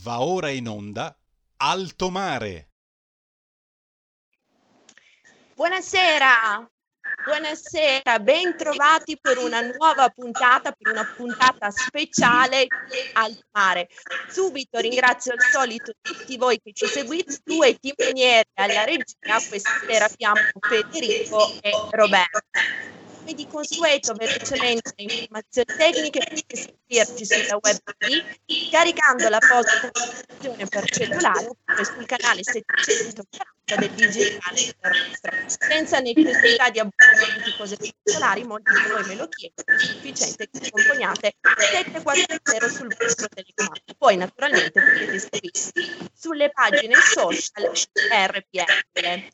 Va ora in onda Alto Mare. Buonasera, buonasera, bentrovati per una nuova puntata, per una puntata speciale di Alto Mare. Subito ringrazio al solito tutti voi che ci seguite, due timonieri alla regia, questa sera abbiamo Federico e Roberto come di consueto velocemente le informazioni tecniche potete seguirci sulla web TV caricando la apposita per cellulare oppure sul canale 740 del digitale senza necessità di abbonamenti cose particolari molti di voi me lo chiedono è sufficiente che componiate 740 sul vostro telecomando. Poi naturalmente potete iscrivervi sulle pagine social RPL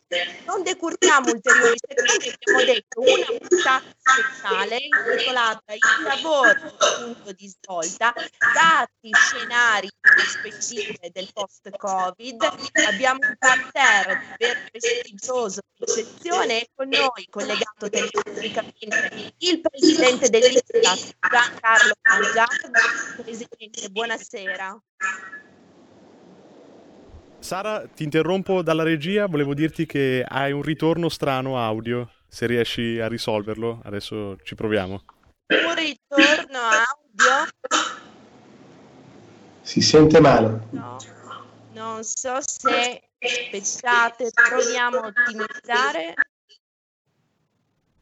non decurtiamo ulteriori segreti abbiamo detto una puntata speciale intitolata Il lavoro punto di svolta, dati scenari prospettive del post-Covid. Abbiamo un parterre per prestigioso eccezione con noi collegato telefonicamente il presidente dell'Istat, Giancarlo Mangiardo. Presidente, buonasera. Sara, ti interrompo dalla regia, volevo dirti che hai un ritorno strano audio se riesci a risolverlo, adesso ci proviamo. Un ritorno audio? Si sente male. No, non so se aspettate, proviamo a ottimizzare.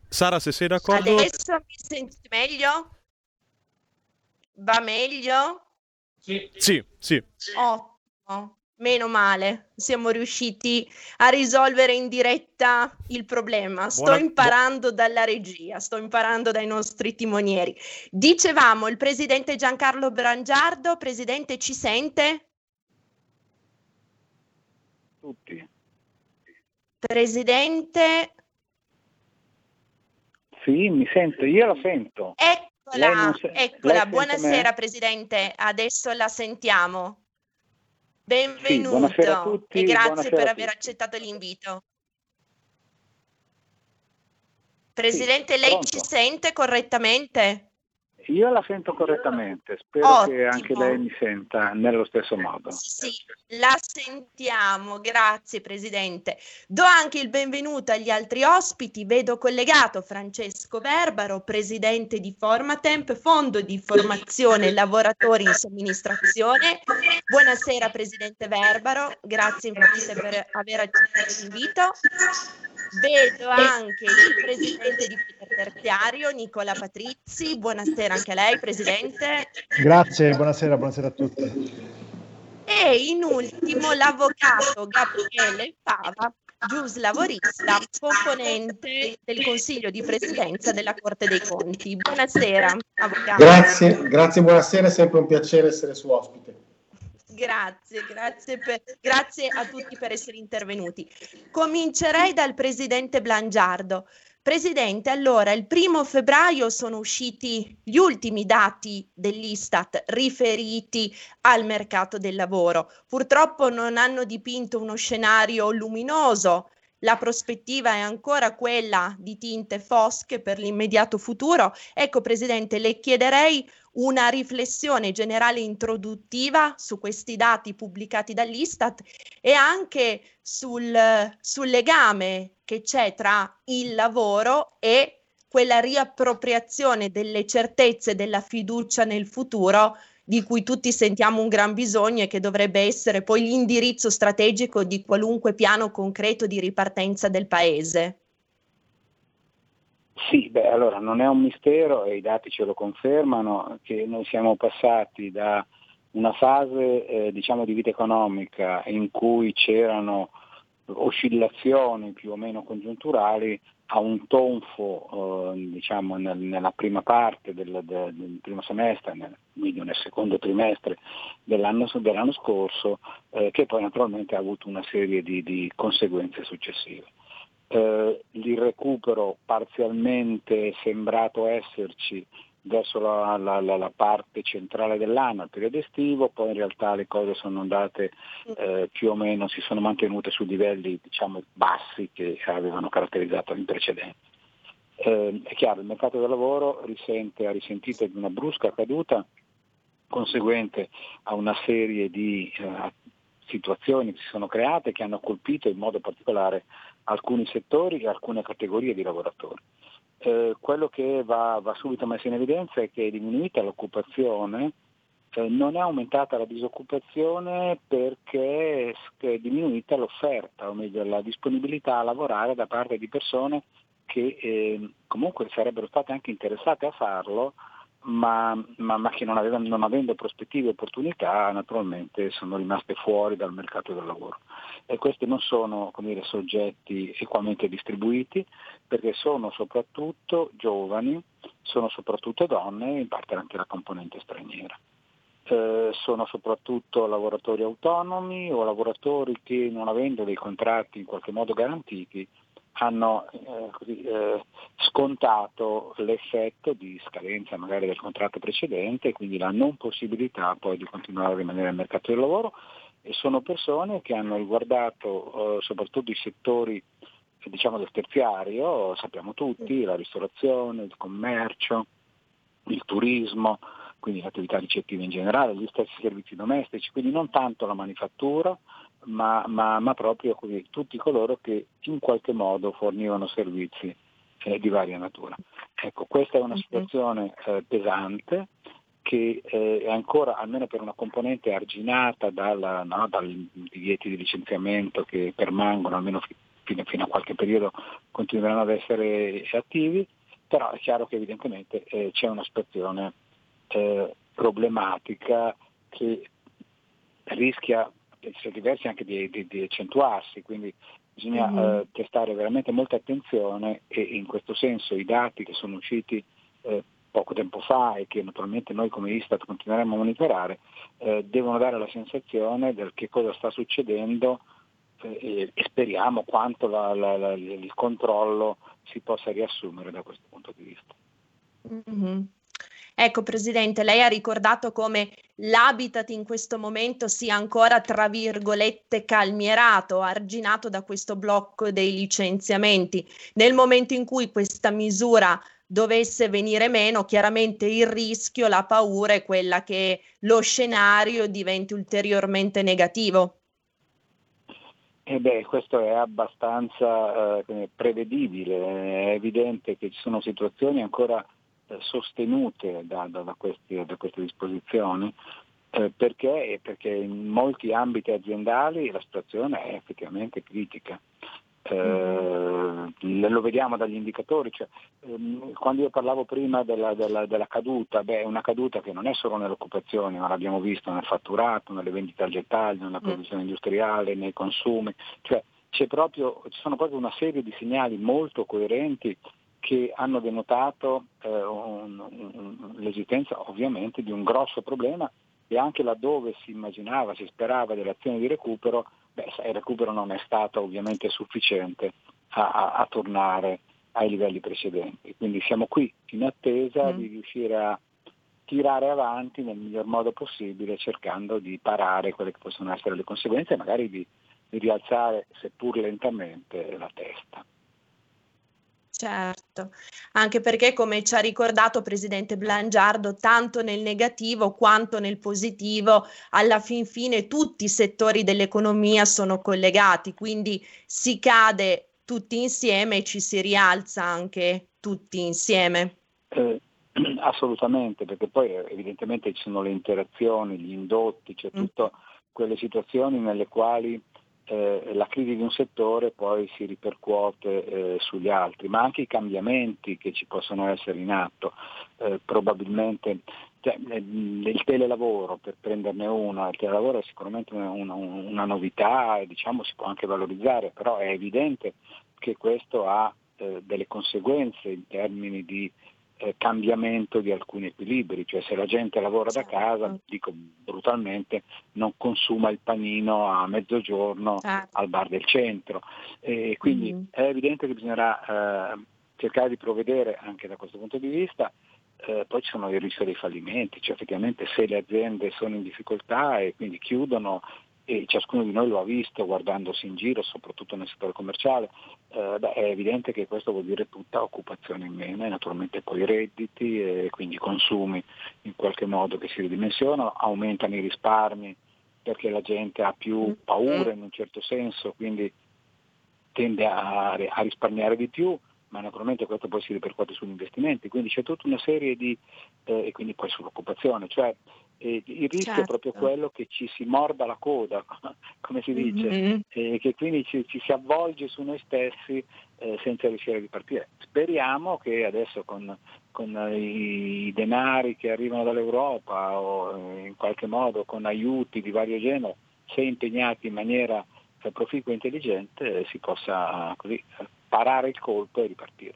Sara, se sei d'accordo... Adesso mi senti meglio? Va meglio? Sì. Sì, sì. Ottimo. Meno male, siamo riusciti a risolvere in diretta il problema. Sto Buona... imparando dalla regia, sto imparando dai nostri timonieri. Dicevamo, il presidente Giancarlo Brangiardo, presidente, ci sente? Tutti. Presidente? Sì, mi sento, io la sento. Eccola, se... eccola. buonasera presidente, adesso la sentiamo. Benvenuto sì, tutti, e grazie per aver accettato l'invito. Presidente, lei Pronto. ci sente correttamente? Io la sento correttamente, spero Ottimo. che anche lei mi senta nello stesso modo. Sì, la sentiamo, grazie Presidente. Do anche il benvenuto agli altri ospiti, vedo collegato Francesco Verbaro, Presidente di Formatemp, Fondo di Formazione Lavoratori in Somministrazione. Buonasera Presidente Verbaro, grazie per aver accettato l'invito. Vedo anche il presidente di Terziario, Nicola Patrizzi. Buonasera anche a lei, presidente. Grazie, buonasera, buonasera a tutti. E in ultimo l'avvocato Gabriele Pava, gius lavorista, componente del Consiglio di Presidenza della Corte dei Conti. Buonasera, avvocato. Grazie, grazie, buonasera, è sempre un piacere essere su ospite. Grazie, grazie, per, grazie a tutti per essere intervenuti. Comincerei dal presidente Blangiardo. Presidente, allora il primo febbraio sono usciti gli ultimi dati dell'Istat riferiti al mercato del lavoro. Purtroppo non hanno dipinto uno scenario luminoso. La prospettiva è ancora quella di tinte fosche per l'immediato futuro. Ecco, Presidente, le chiederei una riflessione generale introduttiva su questi dati pubblicati dall'Istat e anche sul, sul legame che c'è tra il lavoro e quella riappropriazione delle certezze della fiducia nel futuro di cui tutti sentiamo un gran bisogno e che dovrebbe essere poi l'indirizzo strategico di qualunque piano concreto di ripartenza del Paese. Sì, beh, allora non è un mistero e i dati ce lo confermano che noi siamo passati da una fase eh, diciamo di vita economica in cui c'erano oscillazioni più o meno congiunturali a un tonfo eh, diciamo nel, nella prima parte del, del, del primo semestre, nel, quindi nel secondo trimestre dell'anno, dell'anno scorso, eh, che poi naturalmente ha avuto una serie di, di conseguenze successive. Eh, il recupero parzialmente sembrato esserci verso la, la, la, la, parte centrale dell'anno, il periodo estivo, poi in realtà le cose sono andate eh, più o meno, si sono mantenute su livelli diciamo, bassi che avevano caratterizzato in precedenza. Eh, è chiaro, il mercato del lavoro risente, ha risentito di una brusca caduta conseguente a una serie di eh, situazioni che si sono create che hanno colpito in modo particolare alcuni settori e alcune categorie di lavoratori. Eh, quello che va, va, subito messo in evidenza è che è diminuita l'occupazione, eh, non è aumentata la disoccupazione perché è diminuita l'offerta, o meglio la disponibilità a lavorare da parte di persone che eh, comunque sarebbero state anche interessate a farlo, ma, ma, ma che non, avevano, non, avendo prospettive e opportunità naturalmente sono rimaste fuori dal mercato del lavoro. E questi non sono dire, soggetti equamente distribuiti perché sono soprattutto giovani, sono soprattutto donne e in parte anche la componente straniera. Eh, sono soprattutto lavoratori autonomi o lavoratori che non avendo dei contratti in qualche modo garantiti hanno eh, così, eh, scontato l'effetto di scadenza magari del contratto precedente e quindi la non possibilità poi di continuare a rimanere nel mercato del lavoro e sono persone che hanno riguardato eh, soprattutto i settori diciamo del terziario, sappiamo tutti, la ristorazione, il commercio, il turismo, quindi l'attività ricettiva in generale, gli stessi servizi domestici, quindi non tanto la manifattura, ma, ma, ma proprio tutti coloro che in qualche modo fornivano servizi eh, di varia natura. Ecco, questa è una situazione eh, pesante che eh, è ancora, almeno per una componente arginata dalla, no, dai divieti di licenziamento che permangono, almeno fino, fino, a qualche periodo continueranno ad essere attivi, però è chiaro che evidentemente eh, c'è una situazione eh, problematica che rischia essere diversi anche di, di, di accentuarsi, quindi bisogna mm-hmm. eh, prestare veramente molta attenzione e in questo senso i dati che sono usciti eh, poco tempo fa e che naturalmente noi come Istat continueremo a monitorare, eh, devono dare la sensazione del che cosa sta succedendo eh, e speriamo quanto la, la, la, il controllo si possa riassumere da questo punto di vista. Mm-hmm. Ecco, Presidente, lei ha ricordato come l'habitat in questo momento sia ancora, tra virgolette, calmierato, arginato da questo blocco dei licenziamenti. Nel momento in cui questa misura dovesse venire meno, chiaramente il rischio, la paura è quella che lo scenario diventi ulteriormente negativo. Eh beh, questo è abbastanza eh, prevedibile, è evidente che ci sono situazioni ancora eh, sostenute da, da, da, questi, da, queste disposizioni eh, perché? perché in molti ambiti aziendali la situazione è effettivamente critica. Eh, lo vediamo dagli indicatori, cioè, ehm, quando io parlavo prima della, della, della, caduta, beh, è una caduta che non è solo nell'occupazione, ma l'abbiamo visto nel fatturato, nelle vendite al dettaglio, nella mm. produzione industriale, nei consumi, cioè, proprio, ci sono proprio una serie di segnali molto coerenti che hanno denotato eh, un, un, l'esistenza ovviamente di un grosso problema e anche laddove si immaginava, si sperava dell'azione di recupero, beh, il recupero non è stato ovviamente sufficiente a, a, a tornare ai livelli precedenti. Quindi siamo qui in attesa mm. di riuscire a tirare avanti nel miglior modo possibile cercando di parare quelle che possono essere le conseguenze e magari di, di rialzare, seppur lentamente, la testa. Certo, anche perché come ci ha ricordato Presidente Blangiardo, tanto nel negativo quanto nel positivo, alla fin fine tutti i settori dell'economia sono collegati, quindi si cade tutti insieme e ci si rialza anche tutti insieme. Eh, assolutamente, perché poi evidentemente ci sono le interazioni, gli indotti, c'è cioè mm. tutte quelle situazioni nelle quali eh, la crisi di un settore poi si ripercuote eh, sugli altri, ma anche i cambiamenti che ci possono essere in atto. Eh, probabilmente cioè, il telelavoro, per prenderne uno, il telelavoro è sicuramente una, una, una novità, diciamo, si può anche valorizzare, però è evidente che questo ha eh, delle conseguenze in termini di eh, cambiamento di alcuni equilibri, cioè se la gente lavora da casa, certo. dico brutalmente, non consuma il panino a mezzogiorno certo. al bar del centro. E quindi mm. è evidente che bisognerà eh, cercare di provvedere anche da questo punto di vista. Eh, poi ci sono il rischio dei fallimenti, cioè effettivamente se le aziende sono in difficoltà e quindi chiudono, e ciascuno di noi lo ha visto guardandosi in giro, soprattutto nel settore commerciale, eh, beh, è evidente che questo vuol dire tutta occupazione in meno e naturalmente poi i redditi e quindi i consumi in qualche modo che si ridimensionano, aumentano i risparmi perché la gente ha più mm. paura in un certo senso, quindi tende a, a risparmiare di più, ma naturalmente questo poi si ripercuote sugli investimenti, quindi c'è tutta una serie di, eh, e quindi poi sull'occupazione, cioè eh, il rischio certo. è proprio certo. quello che ci si morda la coda, come si dice, mm-hmm. e che quindi ci, ci, si avvolge su noi stessi eh, senza riuscire a ripartire. Speriamo che adesso con, con i, denari che arrivano dall'Europa o eh, in qualche modo con aiuti di vario genere, se impegnati in maniera proficua e intelligente, si possa così parare il colpo e ripartire.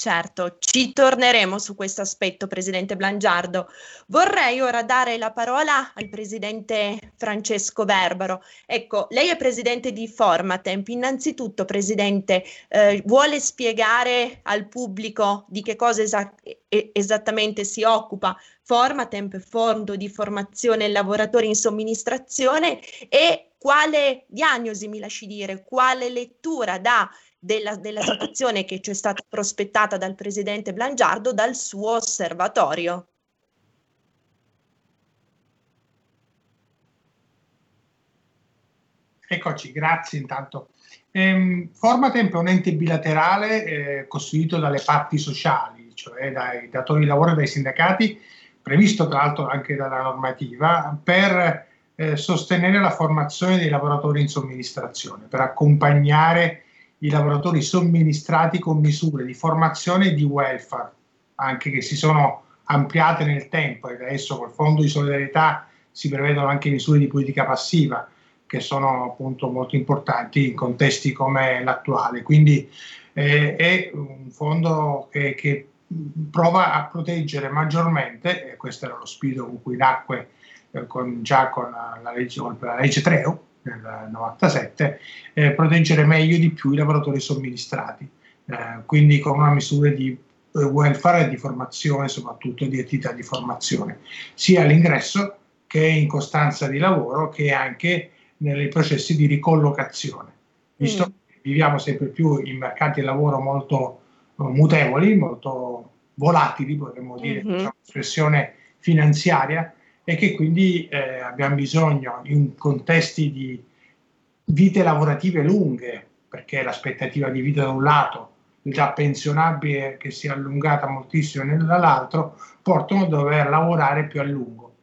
Certo, ci torneremo su questo aspetto, Presidente Blangiardo. Vorrei ora dare la parola al Presidente Francesco Verbaro. Ecco, lei è Presidente di Formatemp. Innanzitutto, Presidente, eh, vuole spiegare al pubblico di che cosa esa- esattamente si occupa Formatemp, Fondo di Formazione Lavoratori in Somministrazione e quale diagnosi, mi lasci dire, quale lettura dà della, della situazione che ci è stata prospettata dal presidente Blangiardo dal suo osservatorio. Eccoci, grazie intanto. Ehm, Formatemp è un ente bilaterale eh, costituito dalle parti sociali, cioè dai datori di lavoro e dai sindacati, previsto tra l'altro anche dalla normativa, per eh, sostenere la formazione dei lavoratori in somministrazione, per accompagnare i lavoratori somministrati con misure di formazione e di welfare, anche che si sono ampliate nel tempo e adesso col Fondo di solidarietà si prevedono anche misure di politica passiva che sono appunto molto importanti in contesti come l'attuale. Quindi eh, è un fondo che, che, prova a proteggere maggiormente, e questo era lo spirito con cui nacque eh, con, già con la legge, con la legge Treu, nel 97, eh, proteggere meglio di più i lavoratori somministrati, eh, quindi con una misura di eh, welfare e di formazione, soprattutto di attività di formazione, sia all'ingresso che in costanza di lavoro che anche nei processi di ricollocazione. Visto mm. che viviamo sempre più in mercati di lavoro molto uh, mutevoli, molto volatili, potremmo dire, mm-hmm. diciamo, espressione finanziaria, e che quindi eh, abbiamo bisogno in contesti di vite lavorative lunghe, perché l'aspettativa di vita da un lato, l'età pensionabile che si è allungata moltissimo dall'altro, portano a dover lavorare più a lungo.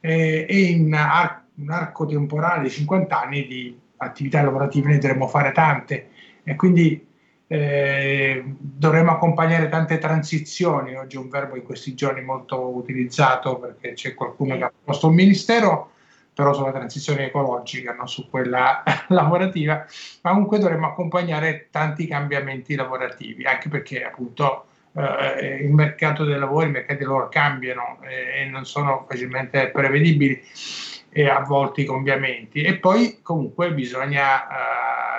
Eh, e in ar- un arco temporale di 50 anni di attività lavorative ne dovremo fare tante e quindi eh, dovremmo accompagnare tante transizioni, oggi è un verbo in questi giorni molto utilizzato perché c'è qualcuno che ha posto un ministero, però sulla transizione ecologica, non su quella lavorativa, ma comunque dovremmo accompagnare tanti cambiamenti lavorativi, anche perché appunto eh, il mercato del lavoro, i mercati del lavoro cambiano eh, e non sono facilmente prevedibili e a volte i cambiamenti. E poi comunque bisogna eh,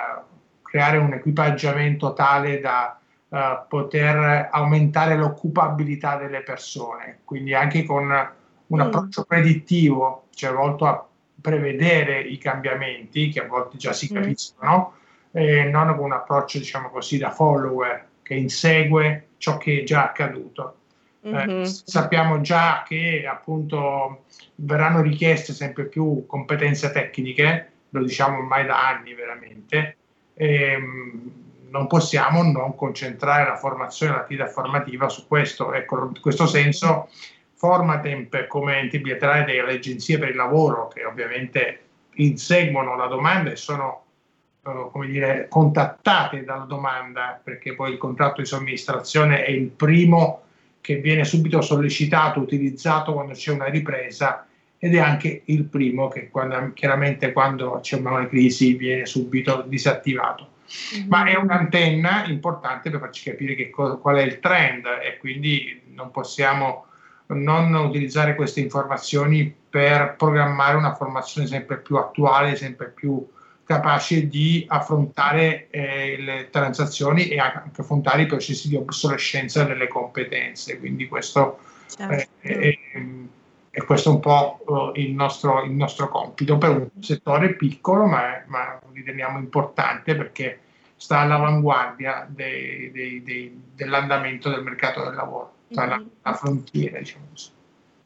creare un equipaggiamento tale da uh, poter aumentare l'occupabilità delle persone, quindi anche con un mm. approccio predittivo, cioè volto a prevedere i cambiamenti che a volte già si mm. capiscono, mm. e non con un approccio, diciamo così, da follower che insegue ciò che è già accaduto. Mm-hmm. Eh, sappiamo già che appunto verranno richieste sempre più competenze tecniche, lo diciamo ormai da anni veramente, ehm, non possiamo non concentrare la formazione l'attività formativa su questo. Ecco, in questo senso Formatemp come ente bilaterale delle agenzie per il lavoro che ovviamente inseguono la domanda e sono uh, come dire, contattate dalla domanda perché poi il contratto di somministrazione è il primo che viene subito sollecitato, utilizzato quando c'è una ripresa ed è anche il primo che quando, chiaramente quando c'è una crisi viene subito disattivato. Mm-hmm. Ma è un'antenna importante per farci capire co- qual è il trend e quindi non possiamo non utilizzare queste informazioni per programmare una formazione sempre più attuale, sempre più capace di affrontare eh, le transazioni e anche affrontare i processi di obsolescenza delle competenze. Quindi questo certo. è, è, e questo è un po' uh, il, nostro, il, nostro, compito. Per un settore piccolo, ma, ma riteniamo importante perché sta all'avanguardia dei, dei, dei, dell'andamento del mercato del lavoro, sta alla, alla frontiera, diciamo così.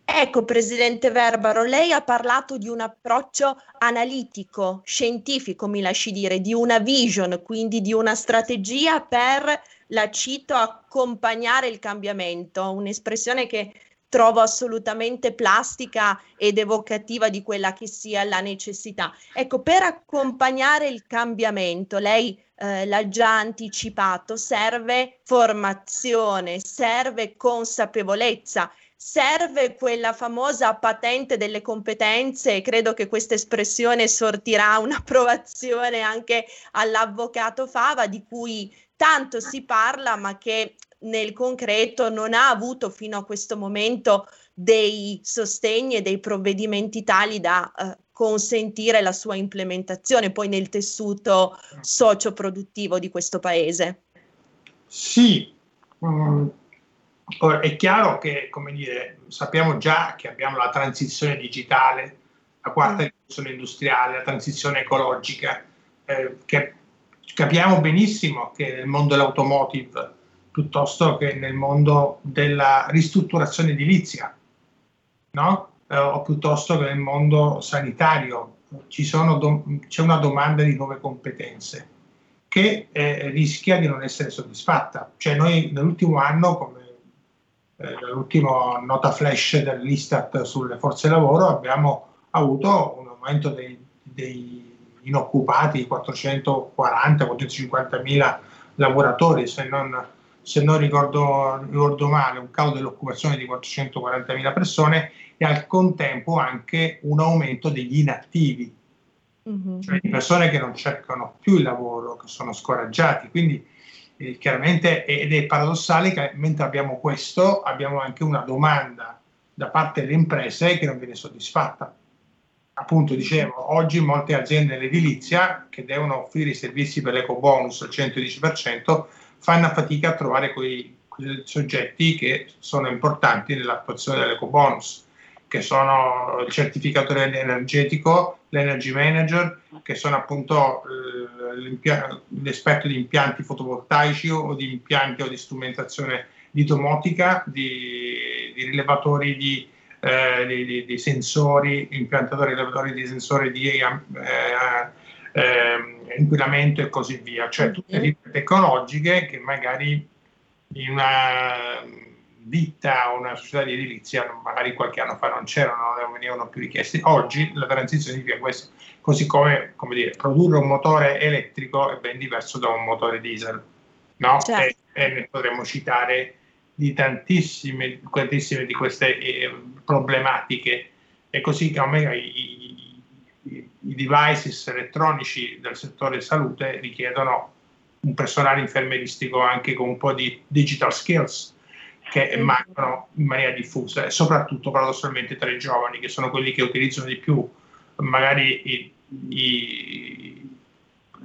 Ecco, Presidente Verbaro, lei ha parlato di un approccio analitico, scientifico, mi lasci dire, di una vision, quindi di una strategia per, la cito, accompagnare il cambiamento, un'espressione che trovo assolutamente plastica ed evocativa di quella che sia la necessità. Ecco, per accompagnare il cambiamento, lei eh, l'ha già anticipato, serve formazione, serve consapevolezza serve quella famosa patente delle competenze credo che questa espressione sortirà un'approvazione anche all'avvocato Fava di cui tanto si parla ma che nel concreto non ha avuto fino a questo momento dei sostegni e dei provvedimenti tali da eh, consentire la sua implementazione poi nel tessuto socio-produttivo di questo paese. Sì, Ora, è chiaro che, come dire, sappiamo già che abbiamo la transizione digitale, la quarta mm. rivoluzione industriale, la transizione ecologica, eh, che capiamo benissimo che nel mondo dell'automotive, piuttosto che nel mondo della ristrutturazione edilizia, no? eh, o piuttosto che nel mondo sanitario, do- c'è una domanda di nuove competenze che eh, rischia di non essere soddisfatta. Cioè noi nell'ultimo anno, come eh, l'ultima nota flash dell'Istat sulle forze lavoro abbiamo avuto un aumento dei, dei inoccupati 440-450 mila lavoratori, se non, se non ricordo, ricordo, male, un calo dell'occupazione di 440 mila persone e al contempo anche un aumento degli inattivi, mm-hmm. cioè di persone che non cercano più il lavoro, che sono scoraggiati. Quindi eh, chiaramente ed è paradossale che mentre abbiamo questo abbiamo anche una domanda da parte delle imprese che non viene soddisfatta. Appunto, dicevo, oggi molte aziende dell'edilizia che devono offrire i servizi per l'eco bonus al 110% fanno fatica a trovare quei, quei soggetti che sono importanti nell'attuazione dell'eco bonus che sono il certificatore energetico, l'energy manager, che sono appunto eh, l'esperto di impianti fotovoltaici o di impianti o di strumentazione di domotica, di, di rilevatori di, eh, di, di, di, sensori, impiantatori rilevatori di sensori di eh, eh, inquinamento e così via, cioè tutte le tecnologiche che magari in una ditta o una società di edilizia magari qualche anno fa non c'erano, non venivano più richiesti. Oggi la transizione significa questo, così come, come dire, produrre un motore elettrico è ben diverso da un motore diesel, no? Certo. E, e, ne potremmo citare di tantissime, tantissime di queste eh, problematiche e così come i, i, i devices elettronici del settore salute richiedono un personale infermieristico anche con un po' di digital skills che mancano in maniera diffusa e soprattutto paradossalmente tra i giovani che sono quelli che utilizzano di più magari i, i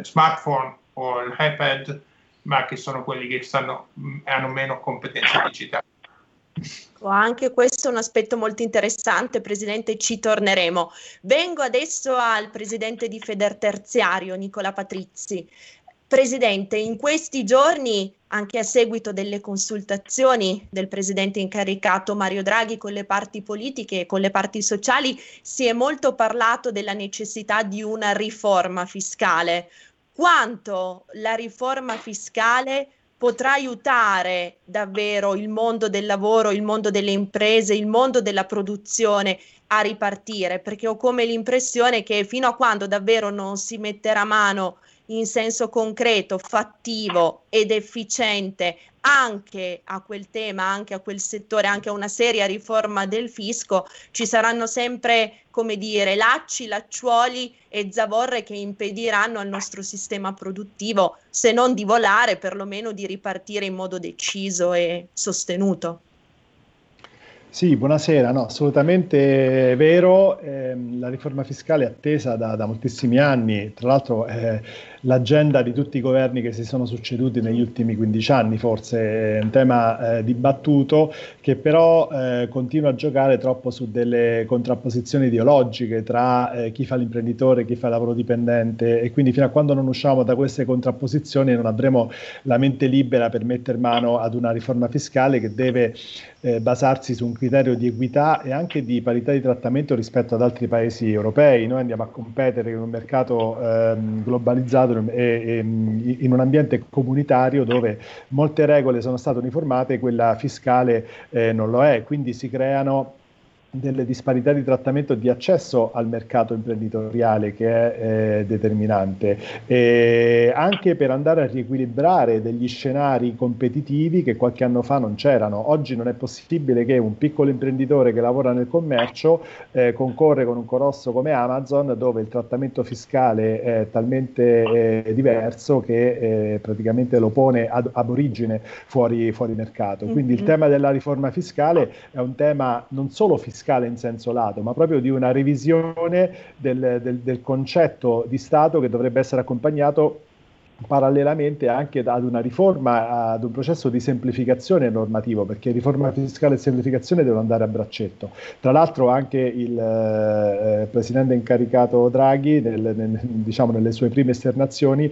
smartphone o l'iPad ma che sono quelli che stanno, hanno meno competenze digitali. Anche questo è un aspetto molto interessante, Presidente, ci torneremo. Vengo adesso al Presidente di Federterziario, Nicola Patrizzi. Presidente, in questi giorni, anche a seguito delle consultazioni del Presidente incaricato Mario Draghi con le parti politiche e con le parti sociali, si è molto parlato della necessità di una riforma fiscale. Quanto la riforma fiscale potrà aiutare davvero il mondo del lavoro, il mondo delle imprese, il mondo della produzione a ripartire? Perché ho come l'impressione che fino a quando davvero non si metterà mano in senso concreto, fattivo ed efficiente anche a quel tema, anche a quel settore, anche a una seria riforma del fisco, ci saranno sempre, come dire, lacci, lacciuoli e zavorre che impediranno al nostro sistema produttivo, se non di volare, perlomeno di ripartire in modo deciso e sostenuto. Sì, buonasera, no, assolutamente vero, eh, la riforma fiscale è attesa da, da moltissimi anni, tra l'altro eh, l'agenda di tutti i governi che si sono succeduti negli ultimi 15 anni, forse è un tema eh, dibattuto che però eh, continua a giocare troppo su delle contrapposizioni ideologiche tra eh, chi fa l'imprenditore, chi fa il lavoro dipendente e quindi fino a quando non usciamo da queste contrapposizioni non avremo la mente libera per mettere mano ad una riforma fiscale che deve eh, basarsi su un criterio di equità e anche di parità di trattamento rispetto ad altri paesi europei. Noi andiamo a competere in un mercato ehm, globalizzato e, e, in un ambiente comunitario dove molte regole sono state uniformate, quella fiscale eh, non lo è, quindi si creano delle disparità di trattamento di accesso al mercato imprenditoriale che è eh, determinante, e anche per andare a riequilibrare degli scenari competitivi che qualche anno fa non c'erano. Oggi non è possibile che un piccolo imprenditore che lavora nel commercio eh, concorre con un colosso come Amazon dove il trattamento fiscale è talmente eh, diverso che eh, praticamente lo pone ad, ab origine fuori, fuori mercato. Quindi mm-hmm. il tema della riforma fiscale è un tema non solo fiscale, fiscale in senso lato, ma proprio di una revisione del, del, del concetto di Stato che dovrebbe essere accompagnato parallelamente anche ad una riforma, ad un processo di semplificazione normativo, perché riforma fiscale e semplificazione devono andare a braccetto. Tra l'altro anche il eh, presidente incaricato Draghi, nel, nel, diciamo, nelle sue prime esternazioni,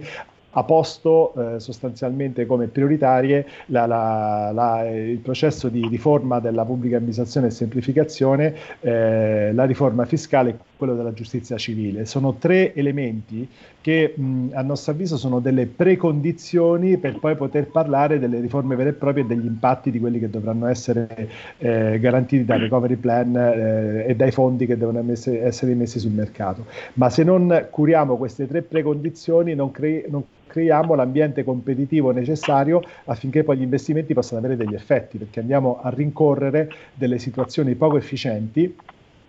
ha posto eh, sostanzialmente come prioritarie la, la, la, il processo di riforma della pubblica amministrazione e semplificazione, eh, la riforma fiscale quello della giustizia civile. Sono tre elementi che mh, a nostro avviso sono delle precondizioni per poi poter parlare delle riforme vere e proprie e degli impatti di quelli che dovranno essere eh, garantiti dal recovery plan eh, e dai fondi che devono messe, essere messi sul mercato. Ma se non curiamo queste tre precondizioni non, cre- non creiamo l'ambiente competitivo necessario affinché poi gli investimenti possano avere degli effetti, perché andiamo a rincorrere delle situazioni poco efficienti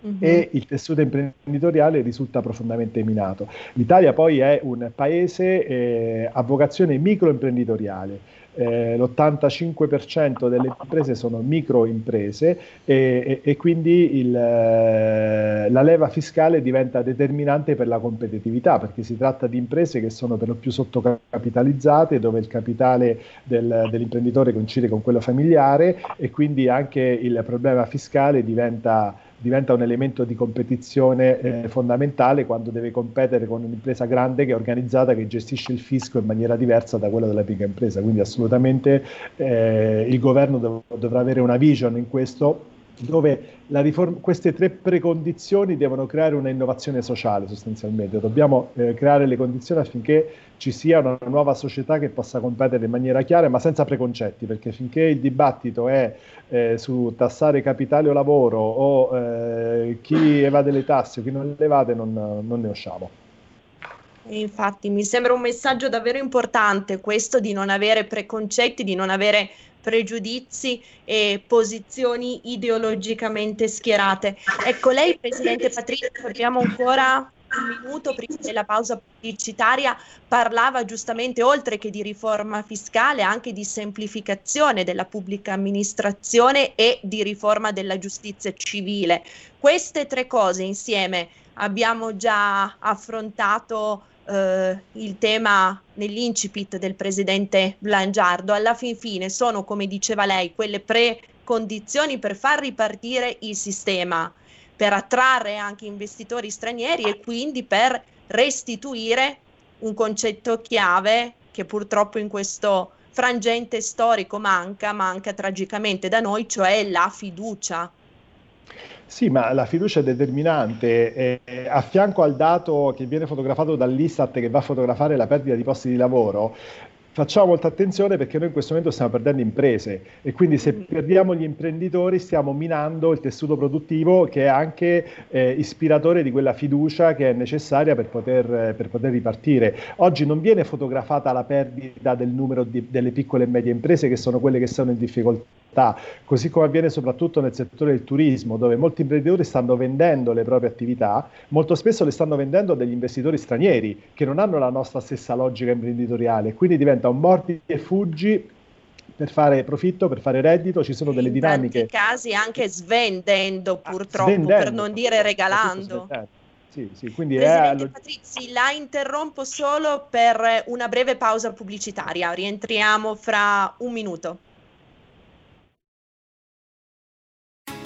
Uh-huh. e il tessuto imprenditoriale risulta profondamente minato. L'Italia poi è un paese eh, a vocazione microimprenditoriale eh, l'85% delle imprese sono microimprese e, e, e quindi il, eh, la leva fiscale diventa determinante per la competitività perché si tratta di imprese che sono per lo più sottocapitalizzate dove il capitale del, dell'imprenditore coincide con quello familiare e quindi anche il problema fiscale diventa diventa un elemento di competizione eh, fondamentale quando deve competere con un'impresa grande che è organizzata, che gestisce il fisco in maniera diversa da quella della piccola impresa. Quindi assolutamente eh, il governo dov- dovrà avere una vision in questo dove riform- queste tre precondizioni devono creare una innovazione sociale sostanzialmente. Dobbiamo eh, creare le condizioni affinché ci sia una nuova società che possa competere in maniera chiara ma senza preconcetti, perché finché il dibattito è eh, su tassare capitale o lavoro o eh, chi evade le tasse o chi non le evade non, non ne usciamo. Infatti mi sembra un messaggio davvero importante questo di non avere preconcetti, di non avere pregiudizi e posizioni ideologicamente schierate. Ecco, lei, Presidente Patrizio, abbiamo ancora un minuto prima della pausa pubblicitaria parlava giustamente oltre che di riforma fiscale anche di semplificazione della pubblica amministrazione e di riforma della giustizia civile. Queste tre cose insieme abbiamo già affrontato eh, il tema nell'incipit del presidente Blangiardo, alla fin fine sono, come diceva lei, quelle precondizioni per far ripartire il sistema, per attrarre anche investitori stranieri e quindi per restituire un concetto chiave che purtroppo in questo frangente storico manca, manca tragicamente da noi, cioè la fiducia sì, ma la fiducia è determinante. Eh, a fianco al dato che viene fotografato dall'Istat che va a fotografare la perdita di posti di lavoro, facciamo molta attenzione perché noi in questo momento stiamo perdendo imprese e quindi se mm. perdiamo gli imprenditori stiamo minando il tessuto produttivo che è anche eh, ispiratore di quella fiducia che è necessaria per poter, per poter, ripartire. Oggi non viene fotografata la perdita del numero di, delle piccole e medie imprese che sono quelle che sono in difficoltà così come avviene soprattutto nel settore del turismo, dove molti imprenditori stanno vendendo le proprie attività, molto spesso le stanno vendendo a degli investitori stranieri che non hanno la nostra stessa logica imprenditoriale, quindi diventa un morti e fuggi per fare profitto, per fare reddito, ci sono delle in dinamiche. In casi anche svendendo Ah, purtroppo, svendendo, per non dire regalando. Sì, sì, quindi è Presidente allo- Patrizzi, la interrompo solo per una breve pausa pubblicitaria. Rientriamo fra un minuto.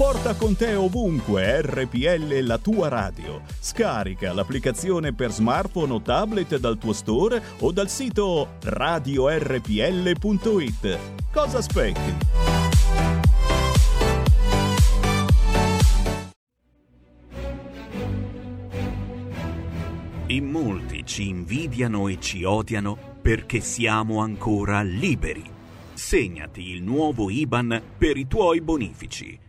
Porta con te ovunque RPL la tua radio. Scarica l'applicazione per smartphone o tablet dal tuo store o dal sito radiorpl.it. Cosa aspetti? In molti ci invidiano e ci odiano perché siamo ancora liberi. Segnati il nuovo IBAN per i tuoi bonifici.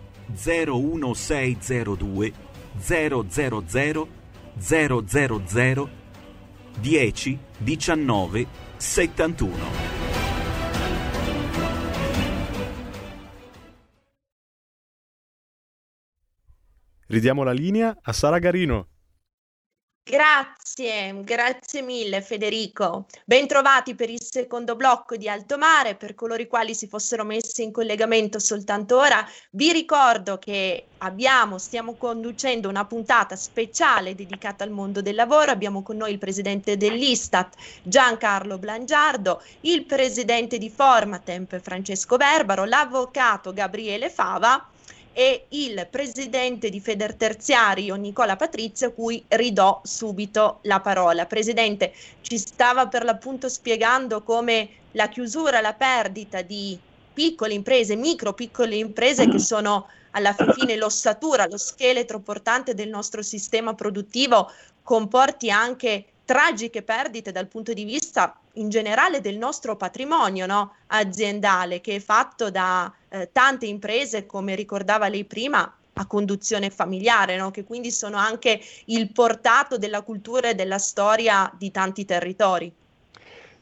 01602 000 000 10 19 71 Ridiamo la linea a Sara Garino. Grazie, grazie mille Federico. Bentrovati per il secondo blocco di Alto Mare. Per coloro i quali si fossero messi in collegamento soltanto ora, vi ricordo che abbiamo, stiamo conducendo una puntata speciale dedicata al mondo del lavoro. Abbiamo con noi il presidente dell'Istat Giancarlo Blangiardo, il presidente di Formatemp Francesco Verbaro, l'avvocato Gabriele Fava e il presidente di Federterziario Nicola Patrizio, cui ridò subito la parola. Presidente, ci stava per l'appunto spiegando come la chiusura, la perdita di piccole imprese, micro piccole imprese che sono alla fine l'ossatura, lo scheletro portante del nostro sistema produttivo, comporti anche tragiche perdite dal punto di vista in generale del nostro patrimonio no? aziendale che è fatto da eh, tante imprese, come ricordava lei prima, a conduzione familiare, no? che quindi sono anche il portato della cultura e della storia di tanti territori.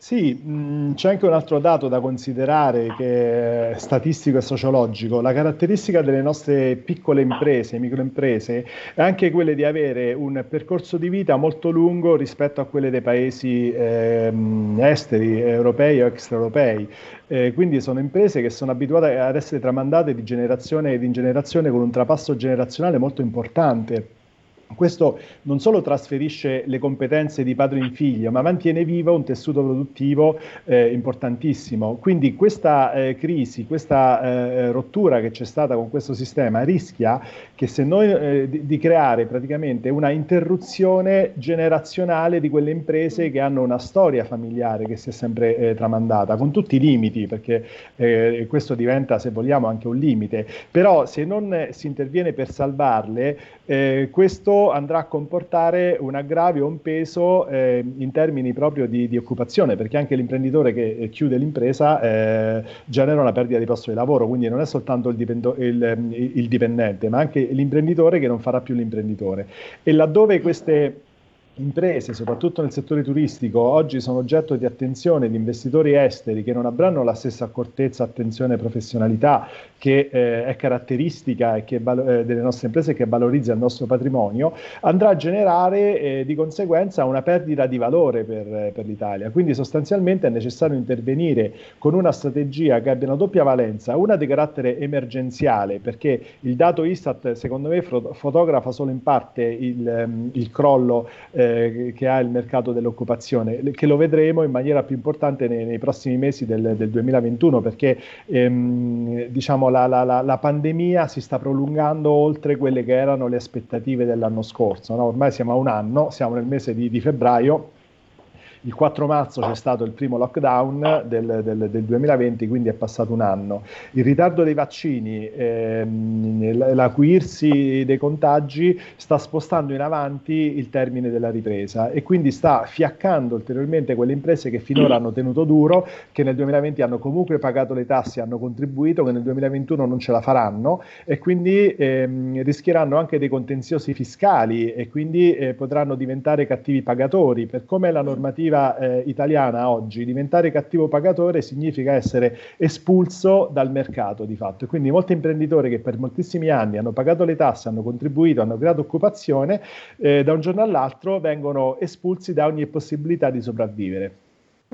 Sì, mh, c'è anche un altro dato da considerare che è statistico e sociologico. La caratteristica delle nostre piccole imprese, microimprese, è anche quella di avere un percorso di vita molto lungo rispetto a quelle dei paesi ehm, esteri, europei o extraeuropei. Eh, quindi sono imprese che sono abituate ad essere tramandate di generazione in generazione con un trapasso generazionale molto importante. Questo non solo trasferisce le competenze di padre in figlio, ma mantiene vivo un tessuto produttivo eh, importantissimo. Quindi questa eh, crisi, questa eh, rottura che c'è stata con questo sistema rischia che se noi eh, di, di, creare praticamente una interruzione generazionale di quelle imprese che hanno una storia familiare che si è sempre eh, tramandata, con tutti i limiti, perché eh, questo diventa, se vogliamo, anche un limite. Però se non si interviene per salvarle, questo andrà a comportare un aggravio, un peso eh, in termini proprio di, di, occupazione, perché anche l'imprenditore che chiude l'impresa eh, genera una perdita di posto di lavoro, quindi non è soltanto il, dipendo- il, il, dipendente, ma anche l'imprenditore che non farà più l'imprenditore. E laddove queste imprese, soprattutto nel settore turistico, oggi sono oggetto di attenzione di investitori esteri che non avranno la stessa accortezza, attenzione e professionalità che eh, è caratteristica e che, eh, delle nostre imprese che valorizza il nostro patrimonio, andrà a generare eh, di conseguenza una perdita di valore per, per, l'Italia. Quindi sostanzialmente è necessario intervenire con una strategia che abbia una doppia valenza, una di carattere emergenziale, perché il dato Istat secondo me fotografa solo in parte il, ehm, il crollo eh, che ha il mercato dell'occupazione, che lo vedremo in maniera più importante nei, nei prossimi mesi del, del 2021, perché ehm, diciamo la, la, la, la, pandemia si sta prolungando oltre quelle che erano le aspettative dell'anno scorso. No? Ormai siamo a un anno, siamo nel mese di, di febbraio il 4 marzo c'è stato il primo lockdown del, del, del 2020, quindi è passato un anno. Il ritardo dei vaccini, ehm, l'acuirsi dei contagi sta spostando in avanti il termine della ripresa e quindi sta fiaccando ulteriormente quelle imprese che finora hanno tenuto duro, che nel 2020 hanno comunque pagato le tasse, hanno contribuito, che nel 2021 non ce la faranno e quindi ehm, rischieranno anche dei contenziosi fiscali e quindi eh, potranno diventare cattivi pagatori. Per come la normativa normativa eh, italiana oggi, diventare cattivo pagatore significa essere espulso dal mercato di fatto. E quindi molti imprenditori che per moltissimi anni hanno pagato le tasse, hanno contribuito, hanno creato occupazione, eh, da un giorno all'altro vengono espulsi da ogni possibilità di sopravvivere.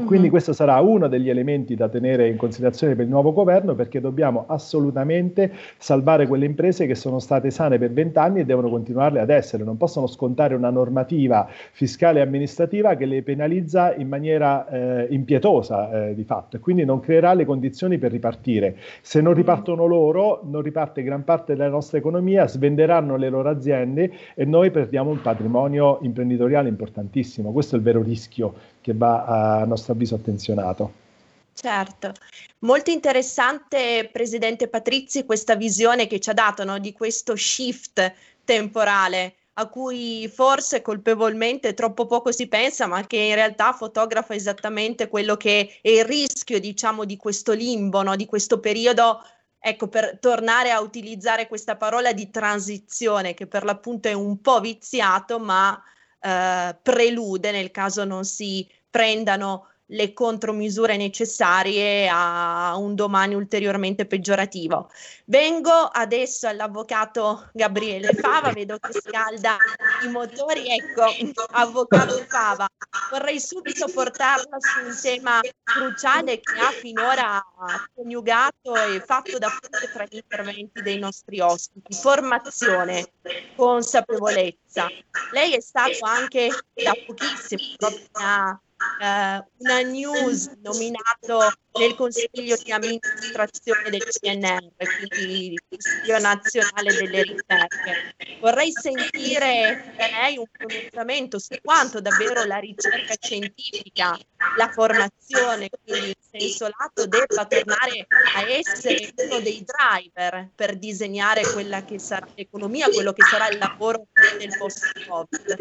Quindi questo sarà uno degli elementi da tenere in considerazione per il nuovo governo perché dobbiamo assolutamente salvare quelle imprese che sono state sane per vent'anni e devono continuarle ad essere. Non possono scontare una normativa fiscale e amministrativa che le penalizza in maniera eh, impietosa eh, di fatto e quindi non creerà le condizioni per ripartire. Se non ripartono loro, non riparte gran parte della nostra economia, svenderanno le loro aziende e noi perdiamo un patrimonio imprenditoriale importantissimo. Questo è il vero rischio che va a nostro avviso attenzionato. Certo, molto interessante Presidente Patrizi questa visione che ci ha dato no, di questo shift temporale a cui forse colpevolmente troppo poco si pensa, ma che in realtà fotografa esattamente quello che è il rischio, diciamo, di questo limbo, no, di questo periodo ecco, per tornare a utilizzare questa parola di transizione che per l'appunto è un po' viziato, ma eh, prelude nel caso non si prendano le contromisure necessarie a un domani ulteriormente peggiorativo. Vengo adesso all'avvocato Gabriele Fava, vedo che scalda i motori. Ecco, avvocato Fava, vorrei subito portarla su un tema cruciale che ha finora coniugato e fatto da punte tra gli interventi dei nostri ospiti, formazione, consapevolezza. Lei è stato anche da pochissimo, proprio uh, una news nominato nel consiglio di amministrazione del CNR, quindi il Consiglio Nazionale delle Ricerche. Vorrei sentire da lei un pronunciamento su quanto davvero la ricerca scientifica, la formazione, quindi in senso lato, debba tornare a essere uno dei driver per disegnare quella che sarà l'economia, quello che sarà il lavoro del post-Covid.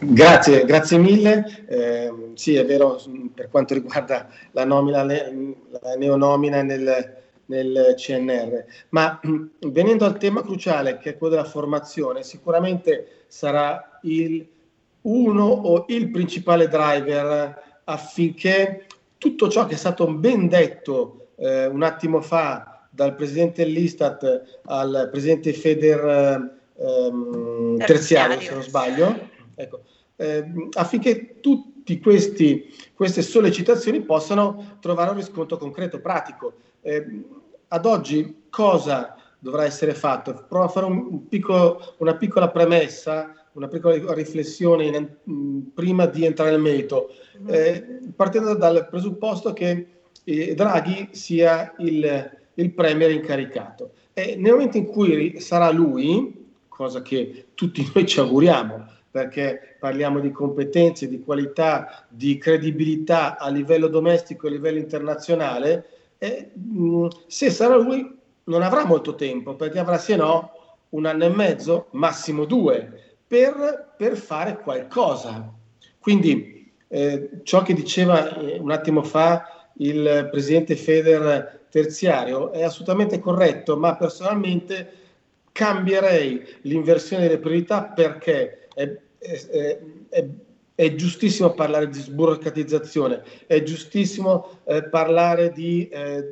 Grazie, grazie mille. Eh, sì, è vero per quanto riguarda la, nomina, la neonomina nel, nel CNR, ma venendo al tema cruciale che è quello della formazione, sicuramente sarà il uno o il principale driver affinché tutto ciò che è stato ben detto eh, un attimo fa dal presidente dell'Istat al presidente Feder ehm, terziario, se non sbaglio, ecco, ehm, affinché tutte queste sollecitazioni possano trovare un riscontro concreto, pratico. Eh, ad oggi cosa dovrà essere fatto? Provo a fare un, piccolo, una piccola premessa, una piccola riflessione in, in, prima di entrare nel merito, eh, partendo dal presupposto che eh, Draghi sia il, il premier incaricato. E nel momento in cui sarà lui, cosa che tutti noi ci auguriamo, perché parliamo di competenze, di qualità, di credibilità a livello domestico e a livello internazionale, e, mh, se sarà lui non avrà molto tempo, perché avrà se no un anno e mezzo, massimo due, per, per fare qualcosa. Quindi eh, ciò che diceva eh, un attimo fa il presidente Feder terziario è assolutamente corretto, ma personalmente cambierei l'inversione delle priorità perché è, è, è, è giustissimo parlare di sburocratizzazione, è giustissimo eh, parlare di eh,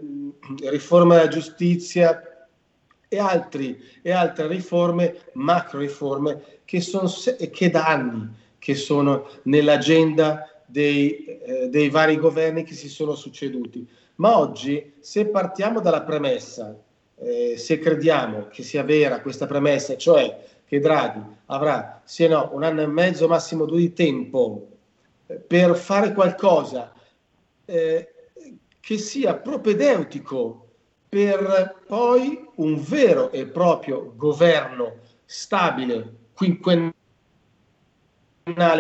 riforma della giustizia e, altri, e altre riforme, macro riforme, che, sono, che da anni che sono nell'agenda dei, eh, dei vari governi che si sono succeduti. Ma oggi, se partiamo dalla premessa, eh, se crediamo che sia vera questa premessa, cioè che Draghi avrà, se no, un anno e mezzo, massimo due di tempo eh, per fare qualcosa eh, che sia propedeutico per poi un vero e proprio governo stabile, quinquennale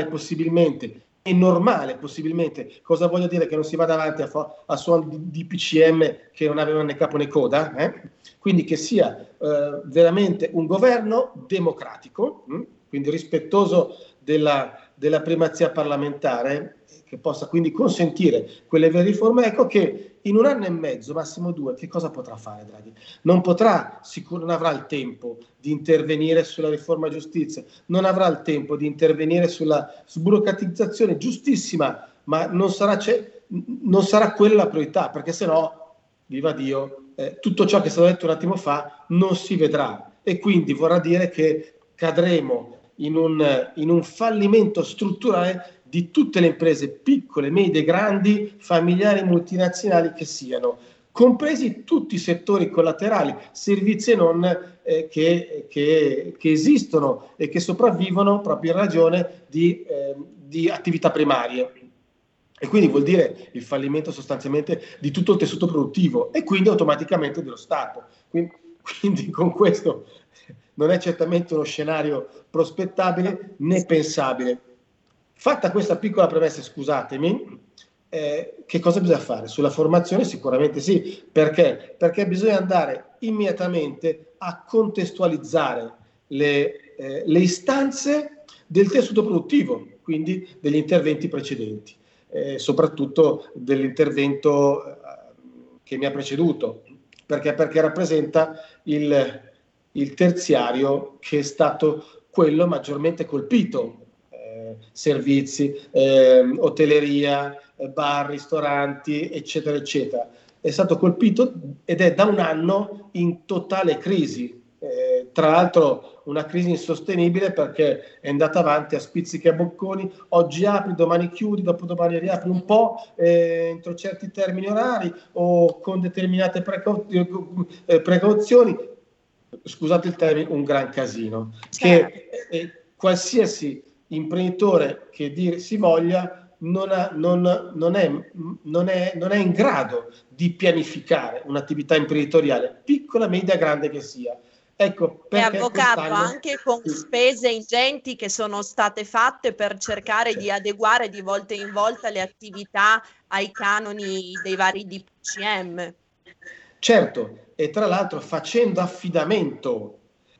possibilmente, normale possibilmente. Cosa voglio dire? Che non si vada avanti a, fa- a suon di, di, PCM che non avevano né capo né coda, eh? quindi che sia eh, veramente un governo democratico, hm? quindi rispettoso della, della primazia parlamentare, che possa quindi consentire quelle vere riforme, ecco che in un anno e mezzo, massimo due, che cosa potrà fare Draghi? Non potrà, sicur- non avrà il tempo di intervenire sulla riforma giustizia, non avrà il tempo di intervenire sulla sburocratizzazione giustissima, ma non sarà, non sarà quella la priorità, perché se no, viva Dio, eh, tutto ciò che è stato detto un attimo fa non si vedrà e quindi vorrà dire che cadremo in un, in un fallimento strutturale di tutte le imprese piccole, medie, grandi, familiari, multinazionali che siano, compresi tutti i settori collaterali, servizi e non eh, che, che, che, esistono e che sopravvivono proprio in ragione di, eh, di attività primarie. E quindi vuol dire il fallimento sostanzialmente di tutto il tessuto produttivo e quindi automaticamente dello Stato. Quindi, quindi con questo non è certamente uno scenario prospettabile né pensabile. Fatta questa piccola premessa, scusatemi, eh, che cosa bisogna fare? Sulla formazione sicuramente sì, perché? Perché bisogna andare immediatamente a contestualizzare le, eh, le istanze del tessuto produttivo, quindi degli interventi precedenti, eh, soprattutto dell'intervento eh, che mi ha preceduto, perché, perché rappresenta il, il terziario che è stato quello maggiormente colpito servizi, eh, hotelleria, bar, ristoranti, eccetera, eccetera. È stato colpito ed è da un anno in totale crisi. Eh, tra l'altro una crisi insostenibile perché è andata avanti a spizzichi e bocconi, oggi apri, domani chiudi, dopodomani riapri un po' eh, entro certi termini orari o con determinate precau- eh, precauzioni, scusate il termine, un gran casino. Certo. Che qualsiasi imprenditore che dir si voglia non, ha, non, non, è, non, è, non, è, in grado di pianificare un'attività imprenditoriale, piccola, media, grande che sia. Ecco, e avvocato anche con spese ingenti che sono state fatte per cercare di adeguare di volta in volta le attività ai canoni dei vari DPCM. Certo, e tra l'altro facendo affidamento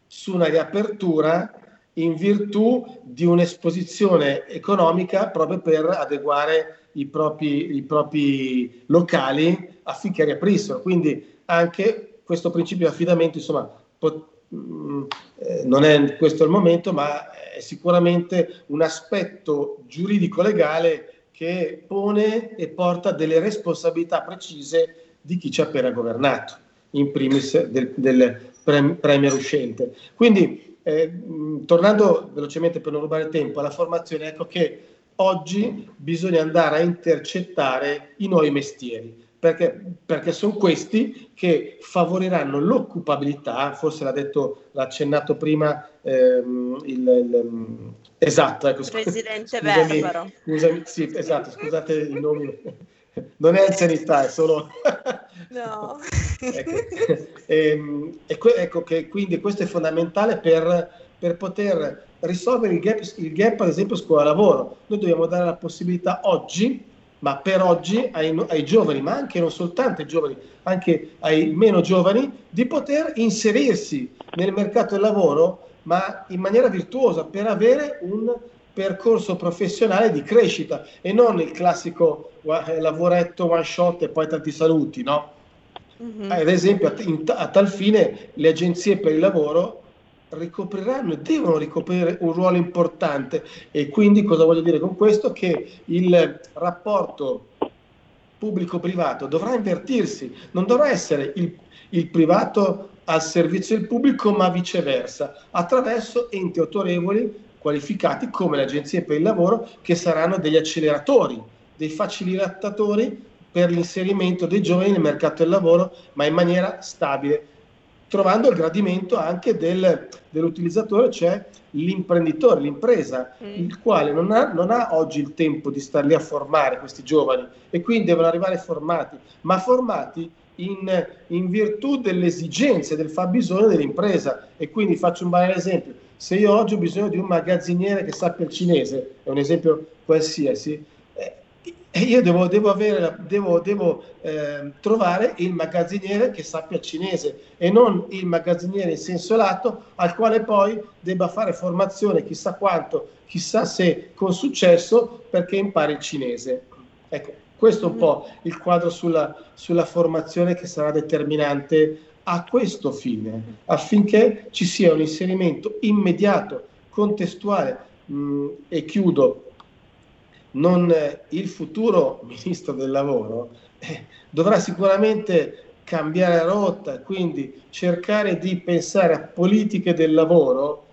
su una riapertura in virtù di un'esposizione economica proprio per adeguare i propri, i propri locali affinché riaprissero. Quindi anche questo principio di affidamento, insomma, pot- mm, eh, non è questo il momento, ma è sicuramente un aspetto giuridico-legale che pone e porta delle responsabilità precise di chi ci ha appena governato, in primis del, del premier uscente. Quindi eh, tornando velocemente per non rubare tempo alla formazione, ecco che oggi bisogna andare a intercettare i nuovi mestieri, perché, perché sono questi che favoriranno l'occupabilità, forse l'ha detto, l'ha accennato prima ehm, il, il, esatto, ecco, Presidente scusami, Verbaro. Scusami, sì, esatto, scusate il nome non è anzianità, è solo... no. ecco, e, ehm, e ecco che quindi questo è fondamentale per, per poter risolvere il gap, il gap, ad esempio, scuola-lavoro. Noi dobbiamo dare la possibilità oggi, ma per oggi, ai, ai giovani, ma anche non soltanto ai giovani, anche ai meno giovani, di poter inserirsi nel mercato del lavoro, ma in maniera virtuosa, per avere un percorso professionale di crescita e non il classico lavoretto one shot e poi tanti saluti, no? Mm-hmm. Ad esempio, a tal fine le agenzie per il lavoro ricopriranno e devono ricoprire un ruolo importante e quindi cosa voglio dire con questo? Che il rapporto pubblico-privato dovrà invertirsi, non dovrà essere il, il privato al servizio del pubblico ma viceversa, attraverso enti autorevoli qualificati come le agenzie per il lavoro che saranno degli acceleratori, dei facilitatori per l'inserimento dei giovani nel mercato del lavoro ma in maniera stabile trovando il gradimento anche del, dell'utilizzatore, cioè l'imprenditore, l'impresa, mm. il quale non ha, non ha, oggi il tempo di star lì a formare questi giovani e quindi devono arrivare formati, ma formati in, in virtù delle esigenze, del fabbisogno dell'impresa. E quindi faccio un banale esempio, se io oggi ho bisogno di un magazziniere che sappia il cinese, è un esempio qualsiasi, e io devo, devo, avere, devo, devo eh, trovare il magazziniere che sappia cinese e non il magazziniere in senso lato al quale poi debba fare formazione chissà quanto, chissà se con successo perché impari il cinese. Ecco, questo è un po' il quadro sulla, sulla formazione che sarà determinante a questo fine, affinché ci sia un inserimento immediato, contestuale. Mh, e chiudo non, eh, il futuro ministro del lavoro eh, dovrà sicuramente cambiare rotta, quindi cercare di pensare a politiche del lavoro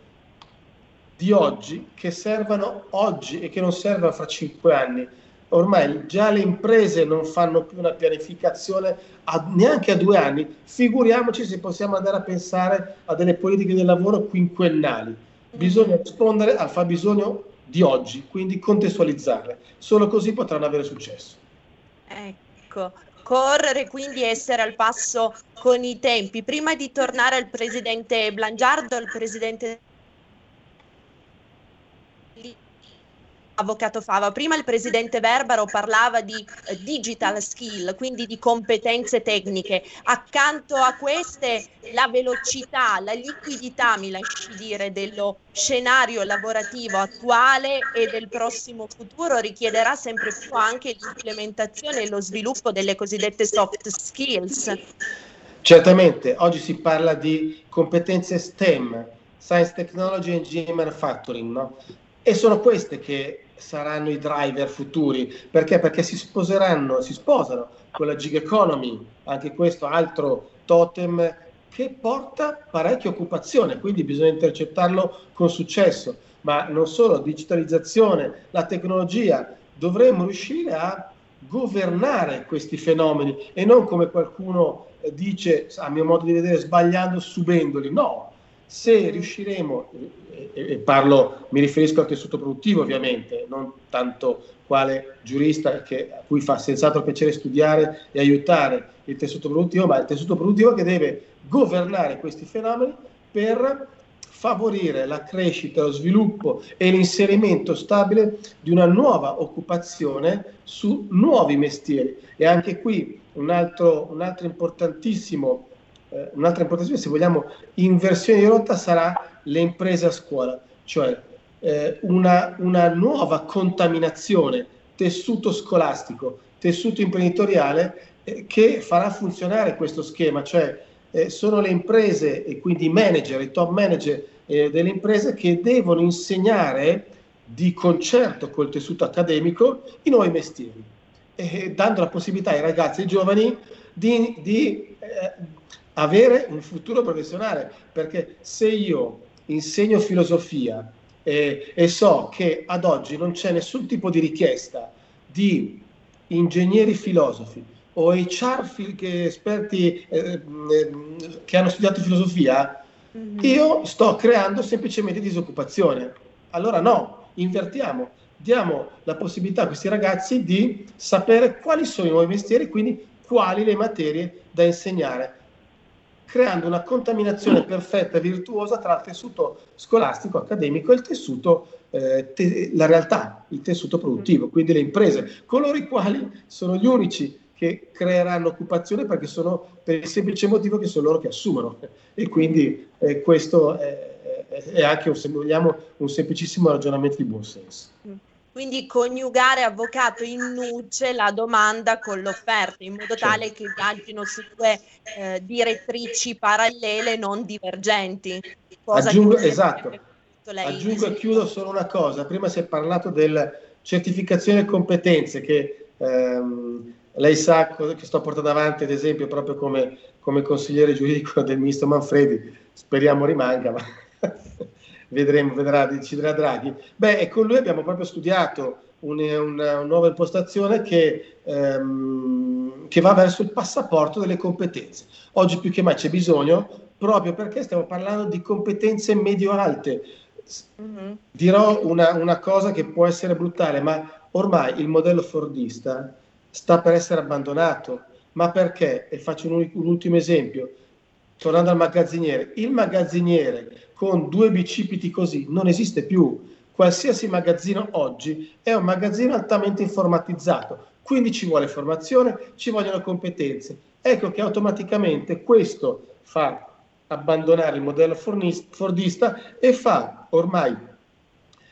di oggi che servano oggi e che non servano fra cinque anni. Ormai già le imprese non fanno più una pianificazione a, neanche a due anni, figuriamoci se possiamo andare a pensare a delle politiche del lavoro quinquennali. Bisogna rispondere al fabbisogno di oggi, quindi contestualizzarle. Solo così potranno avere successo. Ecco, correre quindi essere al passo con i tempi. Prima di tornare al presidente Blangiardo, al presidente Avvocato Fava, prima il presidente Verbaro parlava di eh, digital skill, quindi di competenze tecniche. Accanto a queste la velocità, la liquidità, mi lasci dire, dello scenario lavorativo attuale e del prossimo futuro richiederà sempre più anche l'implementazione e lo sviluppo delle cosiddette soft skills. Certamente, oggi si parla di competenze STEM, Science, Technology, Engineering, Manufacturing, no? E sono queste che saranno i driver futuri. Perché? Perché si sposeranno, si sposano con la gig economy, anche questo altro totem che porta parecchia occupazione, quindi bisogna intercettarlo con successo. Ma non solo, digitalizzazione, la tecnologia, dovremmo riuscire a governare questi fenomeni e non come qualcuno dice, a mio modo di vedere, sbagliando, subendoli. No, se riusciremo, e, parlo, mi riferisco al tessuto produttivo ovviamente, non tanto quale giurista che, a cui fa senz'altro piacere studiare e aiutare il tessuto produttivo, ma il tessuto produttivo che deve governare questi fenomeni per favorire la crescita, lo sviluppo e l'inserimento stabile di una nuova occupazione su nuovi mestieri. E anche qui un altro, un altro importantissimo eh, un'altra importanza, se vogliamo, inversione di rotta sarà le imprese a scuola, cioè eh, una, una nuova contaminazione, tessuto scolastico, tessuto imprenditoriale eh, che farà funzionare questo schema, cioè eh, sono le imprese e quindi i manager, i top manager eh, delle imprese che devono insegnare di concerto col tessuto accademico i nuovi mestieri, eh, dando la possibilità ai ragazzi e ai giovani di, di eh, avere un futuro professionale, perché se io insegno filosofia eh, e so che ad oggi non c'è nessun tipo di richiesta di ingegneri filosofi o HR che esperti eh, eh, che hanno studiato filosofia, mm-hmm. io sto creando semplicemente disoccupazione. Allora no, invertiamo, diamo la possibilità a questi ragazzi di sapere quali sono i nuovi mestieri, quindi quali le materie da insegnare creando una contaminazione perfetta e virtuosa tra il tessuto scolastico, accademico e il tessuto, eh, te- la realtà, il tessuto produttivo, quindi le imprese, coloro i quali sono gli unici che creeranno occupazione perché sono per il semplice motivo che sono loro che assumono. E quindi eh, questo è, è, anche un, se vogliamo, un semplicissimo ragionamento di buon senso. Quindi coniugare avvocato in nuce la domanda con l'offerta in modo tale che viaggino su due eh, direttrici parallele non divergenti. Aggiungo, esatto. Aggiungo e chiudo solo una cosa. Prima si è parlato della certificazione competenze che ehm, lei sa cosa che sto portando avanti, ad esempio, proprio come, come consigliere giuridico del ministro Manfredi. Speriamo rimanga, ma vedremo, vedrà, deciderà Draghi. Beh, e con lui abbiamo proprio studiato una, una nuova impostazione che, ehm, che va verso il passaporto delle competenze. Oggi più che mai c'è bisogno, proprio perché stiamo parlando di competenze medio-alte. Mm-hmm. Dirò una, una cosa che può essere brutale, ma ormai il modello fordista sta per essere abbandonato. Ma perché? E faccio un, un ultimo esempio. Tornando al magazziniere, il magazziniere con due bicipiti così non esiste più. Qualsiasi magazzino oggi è un magazzino altamente informatizzato, quindi ci vuole formazione, ci vogliono competenze. Ecco che automaticamente questo fa abbandonare il modello fordista e fa ormai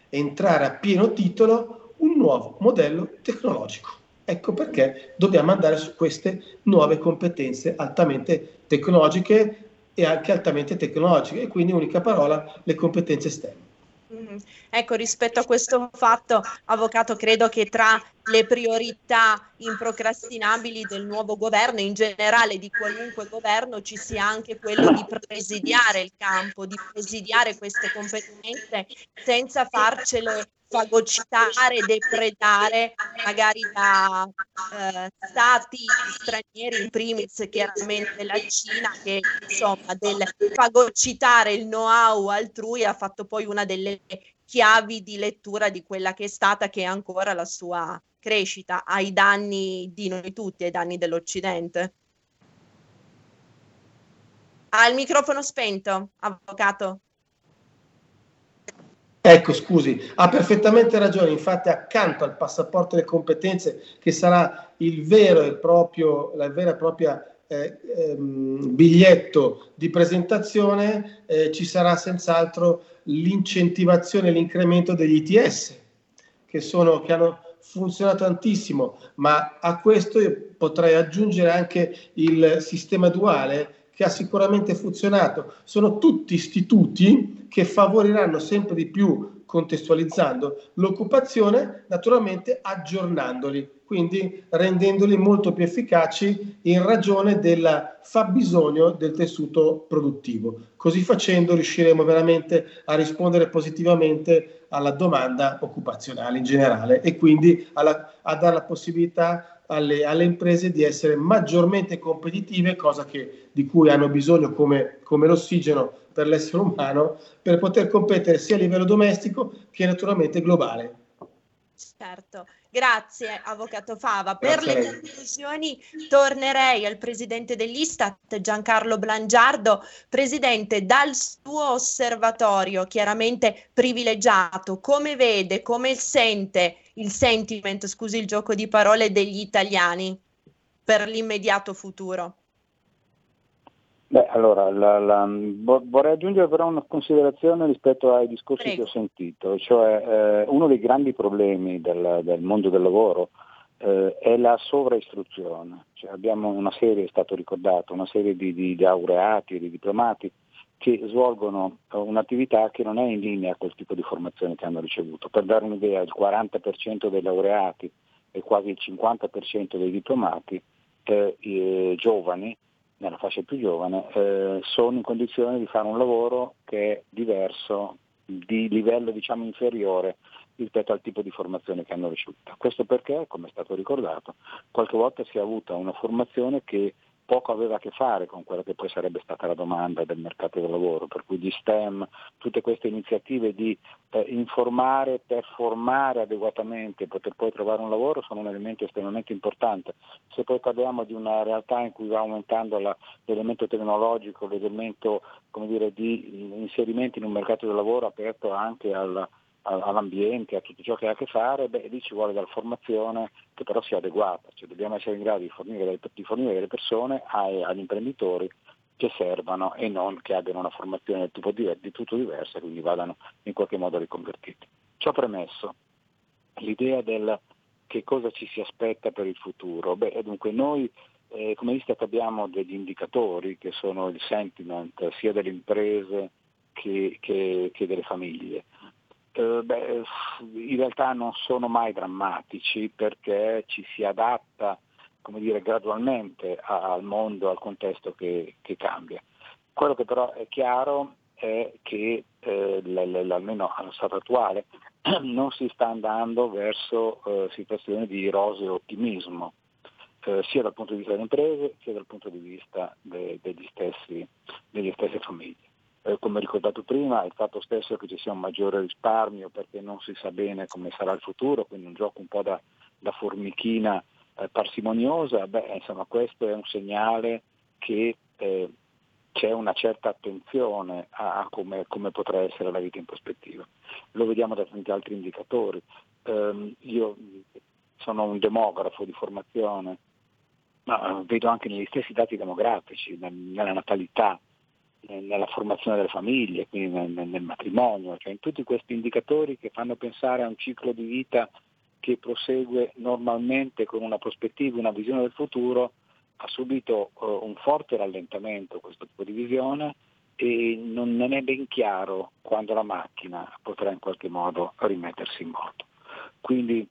entrare a pieno titolo un nuovo modello tecnologico. Ecco perché dobbiamo andare su queste nuove competenze altamente tecnologiche e anche altamente tecnologiche e quindi unica parola le competenze STEM. Mm-hmm. Ecco, rispetto a questo fatto, avvocato, credo che tra le priorità improcrastinabili del nuovo governo, in generale di qualunque governo, ci sia anche quello di presidiare il campo, di presidiare queste competenze senza farcelo fagocitare, depredare magari da eh, stati stranieri, in primis chiaramente la Cina, che insomma del fagocitare il know-how altrui ha fatto poi una delle chiavi di lettura di quella che è stata, che è ancora la sua crescita ai danni di noi tutti, ai danni dell'Occidente. Ha il microfono spento, avvocato. Ecco, scusi, ha perfettamente ragione, infatti accanto al passaporto delle competenze, che sarà il vero e proprio, la vera e propria eh, ehm, biglietto di presentazione, eh, ci sarà senz'altro l'incentivazione e l'incremento degli ITS, che, sono, che hanno funzionato tantissimo, ma a questo io potrei aggiungere anche il sistema duale che ha sicuramente funzionato. Sono tutti istituti che favoriranno sempre di più, contestualizzando l'occupazione, naturalmente aggiornandoli, quindi rendendoli molto più efficaci in ragione del fabbisogno del tessuto produttivo. Così facendo riusciremo veramente a rispondere positivamente alla domanda occupazionale in generale e quindi alla, a dare la possibilità alle, alle, imprese di essere maggiormente competitive, cosa che, di cui hanno bisogno come, come l'ossigeno per l'essere umano, per poter competere sia a livello domestico che naturalmente globale. Certo, grazie Avvocato Fava. Per le conclusioni tornerei al Presidente dell'Istat, Giancarlo Blangiardo. Presidente, dal suo osservatorio chiaramente privilegiato, come vede, come sente il sentiment, scusi il gioco di parole, degli italiani per l'immediato futuro? Beh, allora, la, la, vorrei aggiungere però una considerazione rispetto ai discorsi Prego. che ho sentito, cioè eh, uno dei grandi problemi del, del mondo del lavoro eh, è la sovraistruzione. Cioè, abbiamo una serie, è stato ricordato, una serie di, di, di laureati, di diplomati che svolgono un'attività che non è in linea col tipo di formazione che hanno ricevuto. Per dare un'idea, il 40% dei laureati e quasi il 50% dei diplomati eh, giovani nella fascia più giovane, eh, sono in condizione di fare un lavoro che è diverso, di livello diciamo inferiore rispetto al tipo di formazione che hanno ricevuto. Questo perché, come è stato ricordato, qualche volta si è avuta una formazione che poco aveva a che fare con quella che poi sarebbe stata la domanda del mercato del lavoro, per cui di STEM, tutte queste iniziative di eh, informare per formare adeguatamente e poter poi trovare un lavoro sono un elemento estremamente importante. Se poi parliamo di una realtà in cui va aumentando la, l'elemento tecnologico, l'elemento dire, di inserimento in un mercato del lavoro aperto anche al all'ambiente, a tutto ciò che ha a che fare, beh, lì ci vuole della formazione che però sia adeguata, cioè dobbiamo essere in grado di fornire, di fornire delle persone ai, agli imprenditori che servano e non che abbiano una formazione di, di tutto diversa e quindi vadano in qualche modo riconvertiti. Ciò premesso, l'idea del che cosa ci si aspetta per il futuro. Beh, dunque noi eh, come Istat abbiamo degli indicatori che sono il sentiment sia delle imprese che, che, che delle famiglie. Eh, beh, in realtà non sono mai drammatici perché ci si adatta come dire, gradualmente al mondo, al contesto che, che cambia. Quello che però è chiaro è che eh, almeno allo stato attuale non si sta andando verso eh, situazioni di roseo ottimismo, eh, sia dal punto di vista delle imprese sia dal punto di vista de- degli stessi, delle stesse famiglie. Eh, come ricordato prima, il fatto stesso che ci sia un maggiore risparmio perché non si sa bene come sarà il futuro, quindi un gioco un po' da, da formichina eh, parsimoniosa, beh, insomma, questo è un segnale che eh, c'è una certa attenzione a, a come, come, potrà essere la vita in prospettiva. Lo vediamo da tanti altri indicatori. Um, io sono un demografo di formazione, ma vedo anche negli stessi dati demografici, nella natalità, nella formazione delle famiglie, quindi nel, nel matrimonio, cioè in tutti questi indicatori che fanno pensare a un ciclo di vita che prosegue normalmente con una prospettiva, una visione del futuro, ha subito uh, un forte rallentamento questo tipo di visione e non, non, è ben chiaro quando la macchina potrà in qualche modo rimettersi in moto. Quindi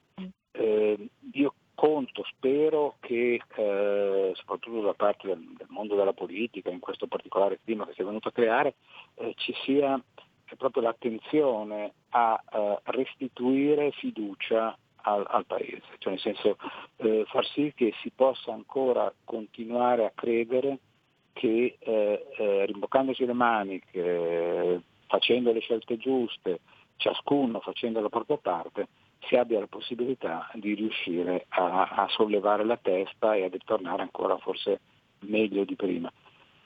eh, io conto, spero che eh, soprattutto da parte del, del, mondo della politica, in questo particolare clima che si è venuto a creare, eh, ci sia proprio l'attenzione a eh, restituire fiducia al, al Paese, cioè nel senso eh, far sì che si possa ancora continuare a credere che eh, eh, rimboccandosi le maniche, facendo le scelte giuste, ciascuno facendo la propria parte, si abbia la possibilità di riuscire a, a sollevare la testa e a ritornare ancora forse meglio di prima.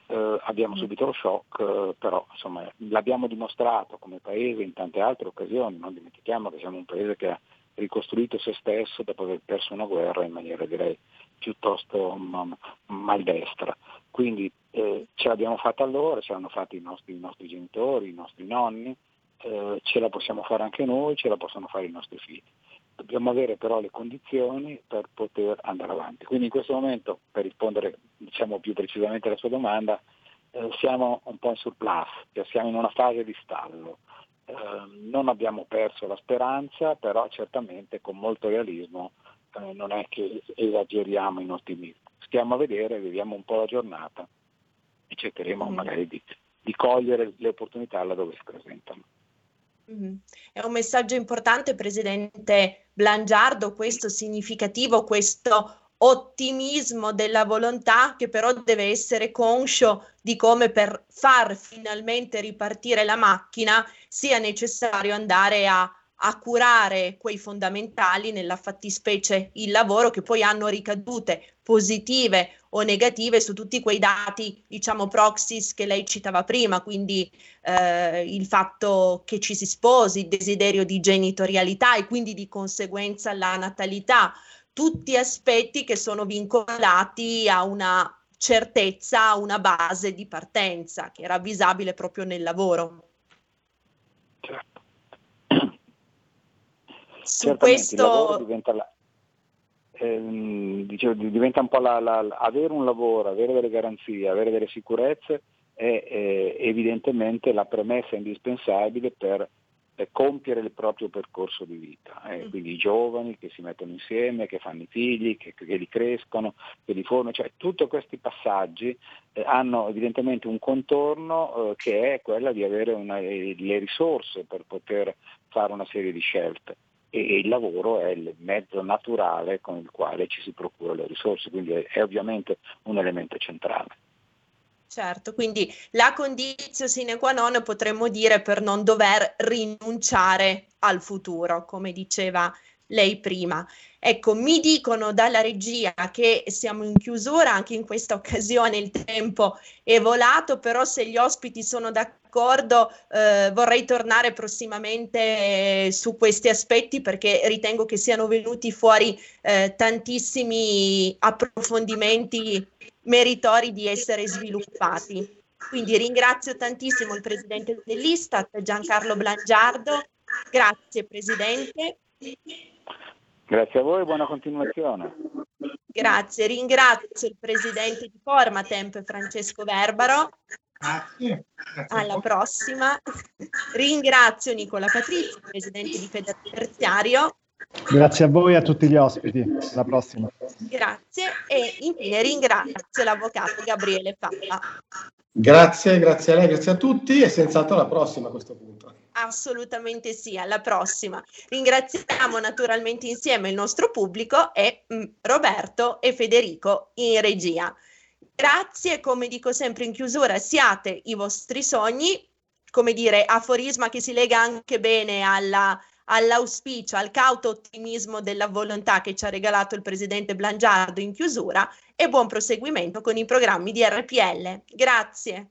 Eh, abbiamo mm. subito lo shock, eh, però insomma, l'abbiamo dimostrato come paese in tante altre occasioni, non dimentichiamo che siamo un paese che ha ricostruito se stesso dopo aver perso una guerra in maniera direi piuttosto maldestra. Quindi eh, ce l'abbiamo fatta allora, ce l'hanno fatta i nostri, i nostri genitori, i nostri nonni, eh, ce la possiamo fare anche noi, ce la possono fare i nostri figli. Dobbiamo avere però le condizioni per poter andare avanti. Quindi in questo momento, per rispondere diciamo, più precisamente alla sua domanda, eh, siamo un po' in surplus, cioè siamo in una fase di stallo. Ehm, non abbiamo perso la speranza, però certamente con molto realismo eh, non è che esageriamo in ottimismo. Stiamo a vedere, viviamo un po' la giornata e cercheremo mm. magari di, di cogliere le opportunità laddove si presentano. Mm-hmm. È un messaggio importante, Presidente Blangiardo, questo significativo, questo ottimismo della volontà che però deve essere conscio di come per far finalmente ripartire la macchina sia necessario andare a a curare quei fondamentali, nella fattispecie il lavoro, che poi hanno ricadute positive o negative su tutti quei dati, diciamo, proxies che lei citava prima, quindi eh, il fatto che ci si sposi, il desiderio di genitorialità e quindi di conseguenza la natalità, tutti aspetti che sono vincolati a una certezza, a una base di partenza che è ravvisabile proprio nel lavoro. Certo su questo... diventa, la, ehm, dicevo, diventa un po' la, la, avere un lavoro, avere delle garanzie, avere delle sicurezze è, è evidentemente la premessa indispensabile per compiere il proprio percorso di vita. Eh. Mm. Quindi i giovani che si mettono insieme, che fanno i figli, che, che li crescono, che li formano, cioè tutti questi passaggi eh, hanno evidentemente un contorno eh, che è quella di avere una, eh, le risorse per poter fare una serie di scelte e il lavoro è il mezzo naturale con il quale ci si procura le risorse, quindi è, ovviamente un elemento centrale. Certo, quindi la condizione sine qua non potremmo dire per non dover rinunciare al futuro, come diceva lei prima. Ecco, mi dicono dalla regia che siamo in chiusura, anche in questa occasione il tempo è volato, però se gli ospiti sono d'accordo eh, vorrei tornare prossimamente su questi aspetti perché ritengo che siano venuti fuori eh, tantissimi approfondimenti meritori di essere sviluppati. Quindi ringrazio tantissimo il presidente dell'Istat, Giancarlo Blangiardo. Grazie Presidente. Grazie a voi e buona continuazione. Grazie, ringrazio il presidente di Formatemp Francesco Verbaro. Grazie. Grazie Alla prossima. Ringrazio Nicola Patrizio, presidente di Federazione Terziario. Grazie a voi e a tutti gli ospiti. Alla prossima. Grazie e infine ringrazio l'avvocato Gabriele Papa. Grazie, grazie a lei, grazie a tutti e senz'altro alla prossima a questo punto. Assolutamente sì, alla prossima. Ringraziamo naturalmente insieme il nostro pubblico e mh, Roberto e Federico in regia. Grazie, come dico sempre in chiusura, siate i vostri sogni, come dire, aforisma che si lega anche bene alla, all'auspicio, al cauto ottimismo della volontà che ci ha regalato il presidente Blangiardo in chiusura e buon proseguimento con i programmi di RPL. Grazie.